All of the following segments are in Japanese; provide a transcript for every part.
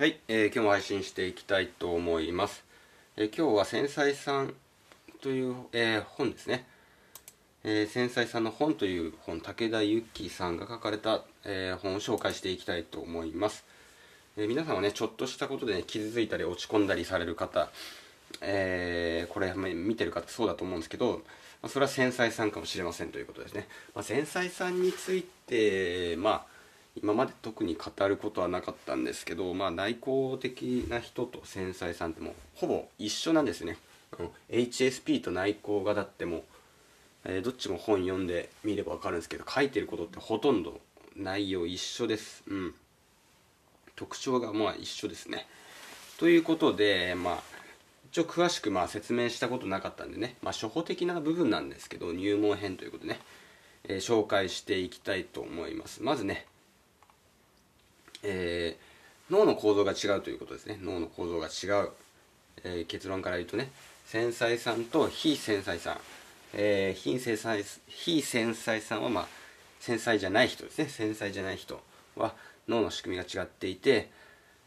はい、えー、今日も配信していきたいと思います。えー、今日は繊細さんという、えー、本ですね。えー、繊細さんの本という本、武田由紀さんが書かれた、え、本を紹介していきたいと思います。え、皆さんはね、ちょっとしたことで、ね、傷ついたり落ち込んだりされる方、え、これ見てる方そうだと思うんですけど、まあ、それは繊細さんかもしれませんということですね。まあ、繊細さんについて、まあ、今まで特に語ることはなかったんですけど、まあ、内向的な人と繊細さんってもうほぼ一緒なんですね、うん、HSP と内向がだっても、えー、どっちも本読んでみれば分かるんですけど書いてることってほとんど内容一緒です。うん。特徴がまあ一緒ですね。ということでまあ一応詳しくまあ説明したことなかったんでね、まあ、初歩的な部分なんですけど入門編ということでね、えー、紹介していきたいと思います。まずねえー、脳の構造が違うということですね。脳の構造が違う、えー、結論から言うとね繊細さんと非繊細さん、えー、非繊細非繊細さんはまあ繊細じゃない人ですね。繊細じゃない人は脳の仕組みが違っていて、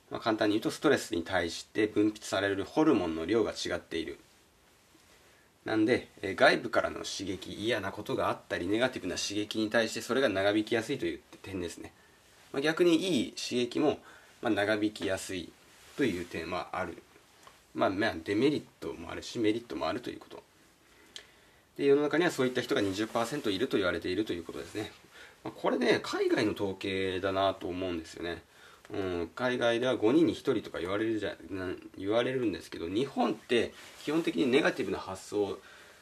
まあ、簡単に言うとストレスに対して分泌されるホルモンの量が違っている。なんで、え外部からの刺激嫌なことがあったりネガティブな刺激に対してそれが長引きやすいという点ですね。まあ、逆にいい刺激も、まあ、長引きやすいという点はある、まあ、まあデメリットもあるしメリットもあるということ。で世の中にはそういった人が20%いると言われているということですね、まあ、これね海外の統計だなと思うんですよね。うん、海外では5人に1人とか言われるじゃ言われるんですけど日本って基本的にネガティブな発想を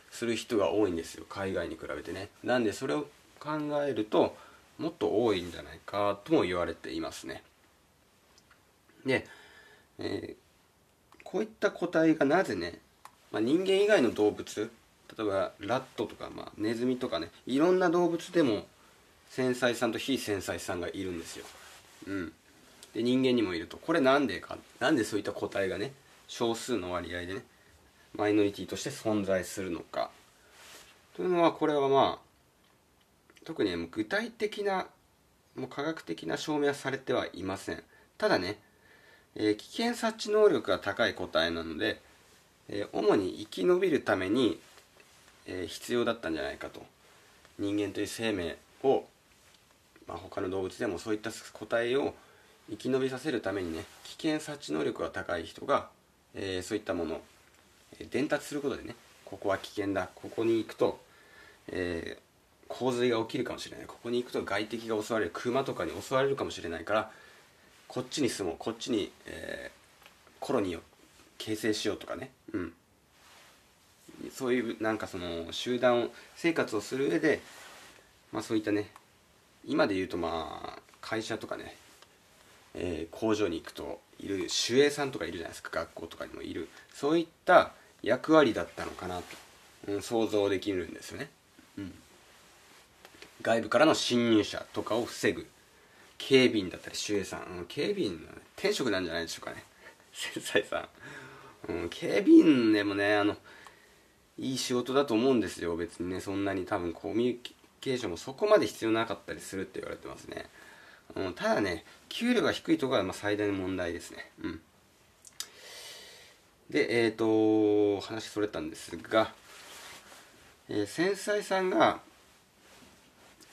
する人が多いんですよ。海外に比べてね。なんでそれを考えるともっと多いんじゃないかとも言われていますね。で、えー、こういった個体がなぜね、まあ、人間以外の動物例えばラットとか、まあ、ネズミとかねいろんな動物でも繊細さんと非繊細さんがいるんですよ、うん、で人間にもいると。これなんでかなんでそういった個体がね少数の割合でねマイノリティとして存在するのか。というのはこれはまあ特に具体的なもう科学的な証明はされてはいません。ただね、えー、危険察知能力が高い個体なので、えー、主に生き延びるために、えー、必要だったんじゃないかと。人間という生命を、まあ、他の動物でもそういった個体を生き延びさせるためにね危険察知能力が高い人が、えそういったものを伝達することでねここは危険だここに行くと、えー洪水が起きるかもしれないここに行くと外敵が襲われる熊とかに襲われるかもしれないからこっちに住もうこっちに、えー、コロニーを形成しようとかねうんそういうなんかその集団を生活をする上でまあそういったね今で言うとまあ会社とかね、えー、工場に行くといる守衛さんとかいるじゃないですか学校とかにもいるそういった役割だったのかなと、うん、想像できるんですよねうん外部からの侵入者とかを防ぐ。警備員だったり守衛さん、うん、警備員の天職なんじゃないでしょうかね。繊細さん、うん、警備員でもねあのいい仕事だと思うんですよ。別にねそんなに。多分コミュニケーションもそこまで必要なかったりするって言われてますね、うん、ただね給料が低いところがまあ最大の問題ですね。うん。でえっ、ー、と話それたんですが、えー、繊細さんが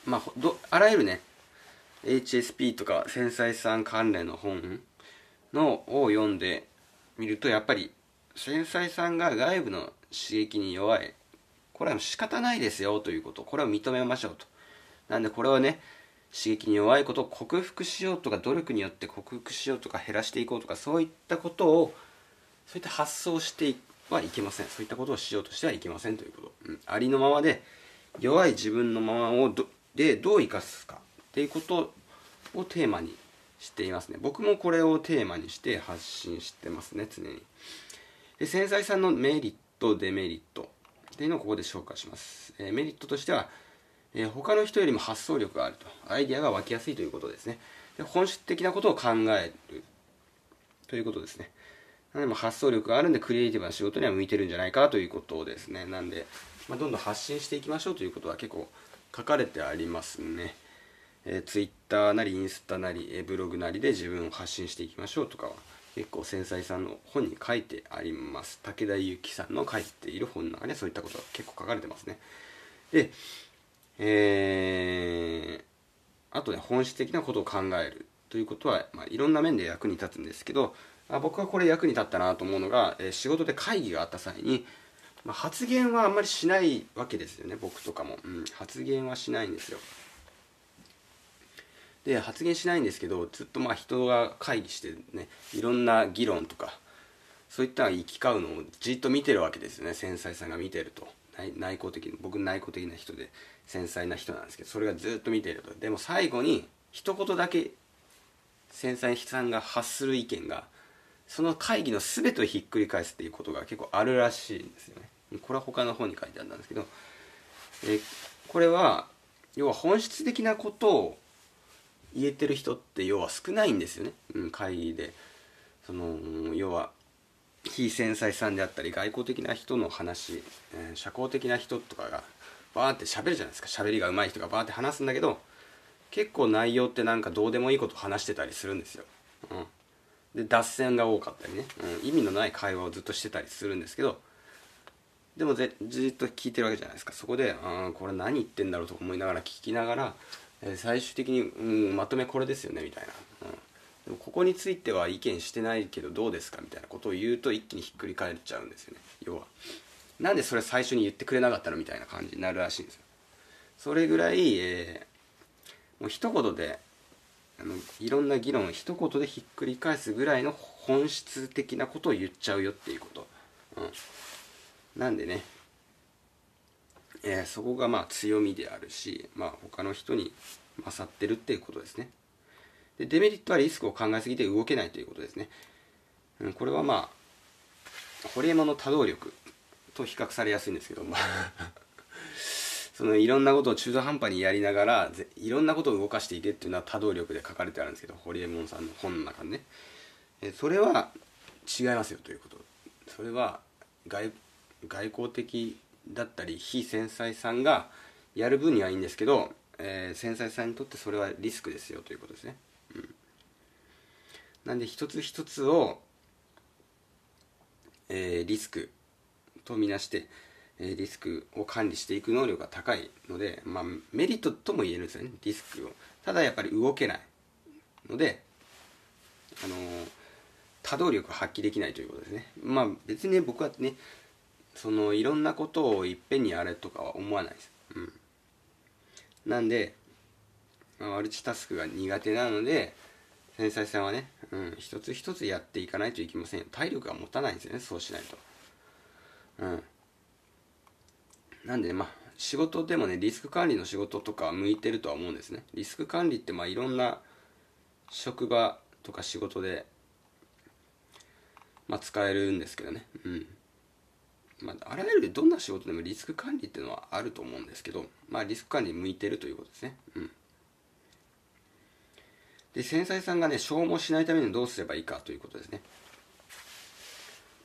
まあ、どあらゆるね HSP とか繊細さん関連の本のを読んでみるとやっぱり繊細さんが外部の刺激に弱い。これは仕方ないですよということ。これを認めましょうと。なんでこれはね刺激に弱いことを克服しようとか努力によって克服しようとか減らしていこうとかそういったことをそういった発想してはいけません。そういったことをしようとしてはいけませんということ、うん、ありのままで弱い自分のままをでどう生かすかっていうことをテーマにしていますね。僕もこれをテーマにして発信してますね常に。で繊細さんのメリットデメリットっていうのをここで紹介します、えー、メリットとしては、えー、他の人よりも発想力があると。アイデアが湧きやすいということですね。で本質的なことを考えるということですね。なので発想力があるんでクリエイティブな仕事には向いてるんじゃないかということですね。なんで、まあ、どんどん発信していきましょうということは結構書かれてありますね。えー、Twitter なりインスタなり、えー、ブログなりで自分を発信していきましょうとかは結構繊細さんの本に書いてあります。武田由紀さんの書いている本の中でそういったことが結構書かれてますね。でえー、あとね本質的なことを考える。ということは、まあ、いろんな面で役に立つんですけどあ僕はこれ役に立ったなと思うのが、えー、仕事で会議があった際に、まあ、発言はあんまりしないわけですよね僕とかも、うん、発言はしないんですよ。で発言しないんですけどずっとまあ人が会議してねいろんな議論とかそういったの行き交うのをじっと見てるわけですよね繊細さんが見てると。内向的に僕内向的な人で繊細な人なんですけどそれがずっと見てると。でも最後に一言だけ繊細さんが発する意見がその会議の全てをひっくり返すっていうことが結構あるらしいんですよね。これは他の本に書いてあったんですけど。えこれは要は本質的なことを言えてる人って要は少ないんですよね、うん、会議で。その要は非繊細さんであったり外交的な人の話、えー、社交的な人とかがバーって喋るじゃないですか。喋りが上手い人がバーって話すんだけど結構内容ってなんかどうでもいいこと話してたりするんですよ、うん、で脱線が多かったりね、うん、意味のない会話をずっとしてたりするんですけどでもぜじっと聞いてるわけじゃないですか。そこであこれ何言ってんだろうと思いながら聞きながら、えー、最終的に、うん、まとめこれですよねみたいな、うん、でもここについては意見してないけどどうですかみたいなことを言うと一気にひっくり返っちゃうんですよね。要は。なんでそれ最初に言ってくれなかったのみたいな感じになるらしいんですよ。それぐらい、えー、もう一言であのいろんな議論を一言でひっくり返すぐらいの本質的なことを言っちゃうよっていうこと、うん、なんでね、えー、そこがまあ強みであるし、まあ、他の人に勝ってるっていうことですね。でデメリットはリスクを考えすぎて動けないということですね、うん、これはまあホリエモンの多動力と比較されやすいんですけど、まあそのいろんなことを中途半端にやりながらいろんなことを動かしていけっていうのは多動力で書かれてあるんですけどホリエモンさんの本の中でね。えそれは違いますよということ。それは外外交的だったり非繊細さんがやる分にはいいんですけど、えー、繊細さんにとってそれはリスクですよということですね、うん、なんで一つ一つを、えー、リスクとみなして、リスクを管理していく能力が高いので、まあ、メリットとも言えるんですよねリスクを。ただやっぱり動けないのであの多動力を発揮できないということですね。まあ別にね僕はねそのいろんなことをいっぺんにやれとかは思わないです、うん、なんで、マルチタスクが苦手なので繊細さんはね、うん、一つ一つやっていかないといけません体力が持たないんですよねそうしないと。うん。なんでまあ仕事でもねリスク管理の仕事とか向いてるとは思うんですねリスク管理ってまあいろんな職場とか仕事でまあ使えるんですけどねうんまあ、あらゆるどんな仕事でもリスク管理っていうのはあると思うんですけど、まあ、リスク管理に向いてるということですね。うん。で、繊細さんがね、消耗しないためにどうすればいいかということですね。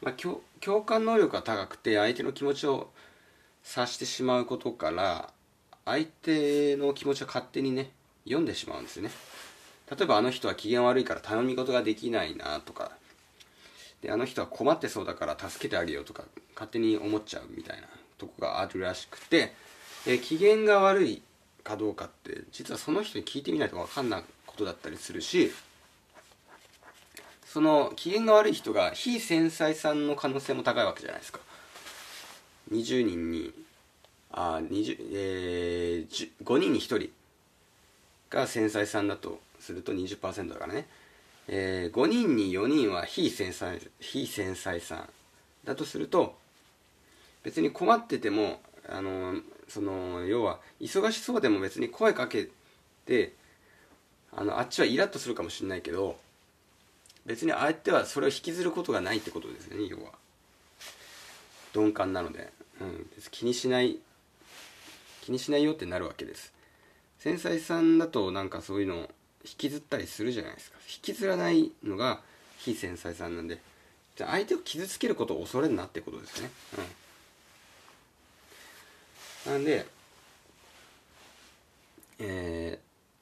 まあ、共感能力が高くて相手の気持ちを察してしまうことから相手の気持ちを勝手にね読んでしまうんですね。例えばあの人は機嫌悪いから頼み事ができないなとか。であの人は困ってそうだから助けてあげようとか勝手に思っちゃうみたいなとこがあるらしくて、え機嫌が悪いかどうかって実はその人に聞いてみないと分かんないことだったりするしその機嫌が悪い人が非繊細さんの可能性も高いわけじゃないですか。20人にあ20、えー、5人に1人が繊細さんだとすると20%だからね、えー、5人に4人は非繊細非繊細さんだとすると別に困っててもあのその要は忙しそうでも別に声かけてあのあっちはイラッとするかもしれないけど別に相手はそれを引きずることがないってことですよね要は。鈍感なので、うん、気にしない気にしないよってなるわけです。繊細さんだとなんかそういうのを引きずったりするじゃないですか。引きずらないのが非繊細さんなんでじゃ相手を傷つけることを恐れるなってことですね。うん。なんでえ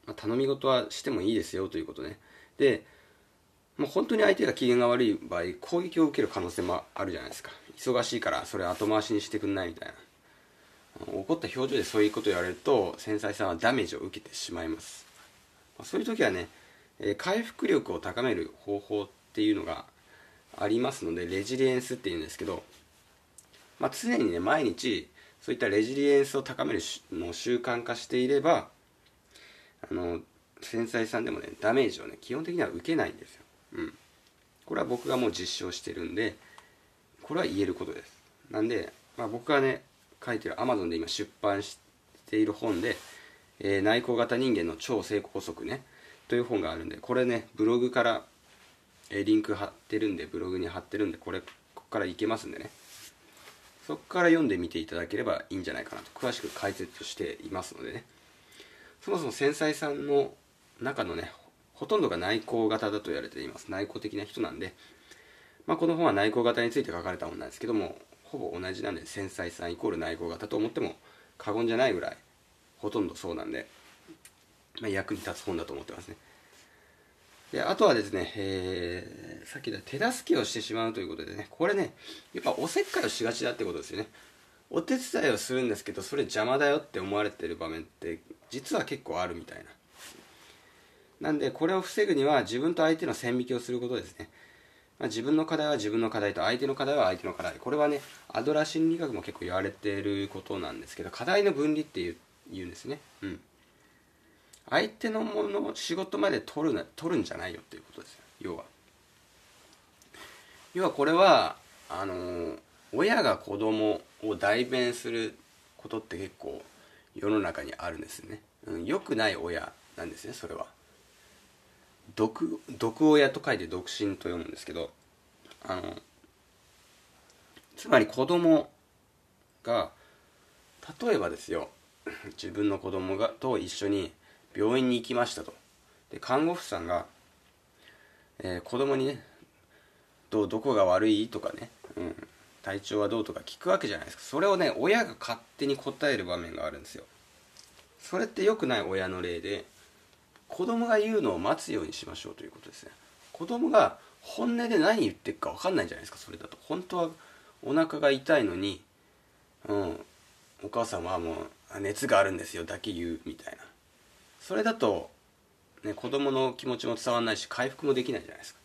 まあ、頼み事はしてもいいですよということね。でもう本当に相手が機嫌が悪い場合攻撃を受ける可能性もあるじゃないですか。忙しいからそれ後回しにしてくんないみたいな。怒った表情でそういうことを言われると繊細さんはダメージを受けてしまいます、そういう時はね、回復力を高める方法っていうのがありますのでレジリエンスっていうんですけど、まあ、常にね毎日そういったレジリエンスを高めるのを習慣化していればあの繊細さんでもねダメージをね基本的には受けないんですよ。うん。これは僕がもう実証してるんでこれは言えることです。なんで、まあ、僕がね書いてる Amazon で今出版している本で、えー、内向型人間の超成功則ねという本があるんでこれねブログから、えー、リンク貼ってるんでブログに貼ってるんでこれここからいけますんでね。そこから読んでみていただければいいんじゃないかなと詳しく解説していますのでね。そもそも繊細さんの中のねほとんどが内向型だと言われています。内向的な人なんで、まあ、この本は内向型について書かれた本なんですけどもほぼ同じなんで繊細さんイコール内向型と思っても過言じゃないぐらいほとんどそうなんで、まあ、役に立つ本だと思ってますね。であとはですね、えー、さっき言った手助けをしてしまうということでねこれねやっぱおせっかいをしがちだってことですよね。お手伝いをするんですけどそれ邪魔だよって思われてる場面って実は結構あるみたいな。なんでこれを防ぐには自分と相手の線引きをすることですね、まあ、自分の課題は自分の課題と相手の課題は相手の課題。これはねアドラー心理学も結構言われていることなんですけど課題の分離っていう言うんですね。うん。相手のものを仕事まで取るな取るんじゃないよっていうことですよ。要は。要はこれはあの親が子供を代弁することって結構世の中にあるんですね、うん、良くない親なんですねそれは。毒毒親と書いて独身と読むんですけどあのつまり子供が例えばですよ 自分の子供がと一緒に病院に行きましたと。で看護婦さんが、えー、子供にねどうどこが悪い？とかね、うん、体調はどう？とか聞くわけじゃないですか。それをね親が勝手に答える場面があるんですよ。それって良くない親の例で子供が言うのを待つようにしましょうということですね。子供が本音で何言ってるか分かんないじゃないですかそれだと。本当はお腹が痛いのにうんお母さんはもう熱があるんですよだけ言うみたいな。それだと、ね、子供の気持ちも伝わらないし回復もできないじゃないですか。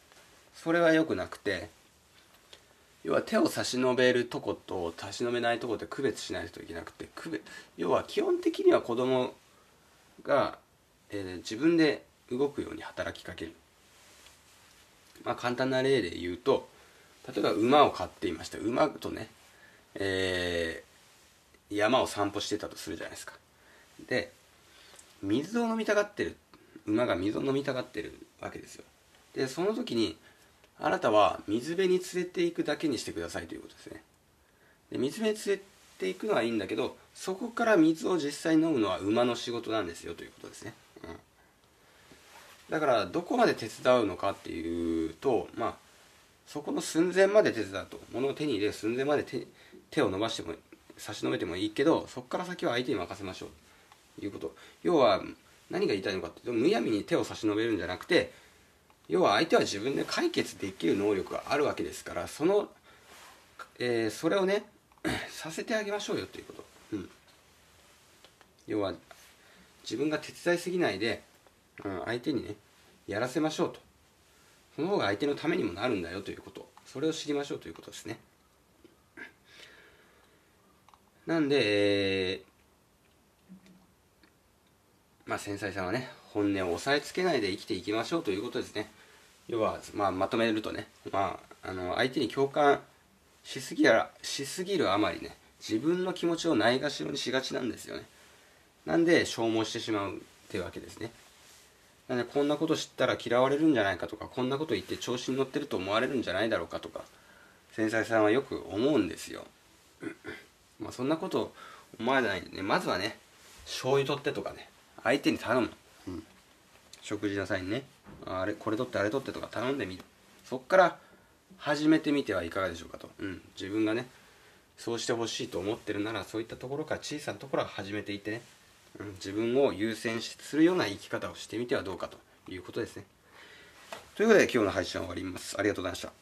それは良くなくて要は手を差し伸べるとこと差し伸べないとこって区別しないといけなくて区別要は基本的には子供がえー、自分で動くように働きかける、まあ、簡単な例で言うと例えば馬を飼っていました。馬とね、えー、山を散歩してたとするじゃないですか。で水を飲みたがってる。馬が水を飲みたがってるわけですよ。でその時にあなたは水辺に連れて行くだけにしてくださいということですね。で水辺に連れて行くのはいいんだけどそこから水を実際飲むのは馬の仕事なんですよということですね。だからどこまで手伝うのかっていうとまあそこの寸前まで手伝うと物を手に入れる寸前まで手手を伸ばしても差し伸べてもいいけどそこから先は相手に任せましょう。ということ。要は何が言いたいのかっていうとむやみに手を差し伸べるんじゃなくて要は相手は自分で解決できる能力があるわけですからその、えー、それをね させてあげましょうよということ、うん、要は自分が手伝いすぎないでうん、相手にねやらせましょうと。その方が相手のためにもなるんだよということ。それを知りましょうということですね。なんで、えー、まあ繊細さんはね本音を押さえつけないで生きていきましょうということですね。要は、まあ、まとめるとね、まあ、あの相手に共感しすぎやしすぎるあまりね自分の気持ちをないがしろにしがちなんですよね。なんで消耗してしまうっていうわけですね。なんでこんなこと知ったら嫌われるんじゃないかとかこんなこと言って調子に乗ってると思われるんじゃないだろうかとか繊細さんはよく思うんですよ。まあそんなこと思わないでね。まずはね醤油取ってとかね相手に頼む、うん、食事の際にねあれこれ取ってあれ取ってとか頼んでみる。そっから始めてみてはいかがでしょうかと、うん、自分がねそうしてほしいと思ってるならそういったところから小さなところから始めていってね。うん自分を優先するような生き方をしてみてはどうかということですね。ということで今日の配信は終わります。ありがとうございました。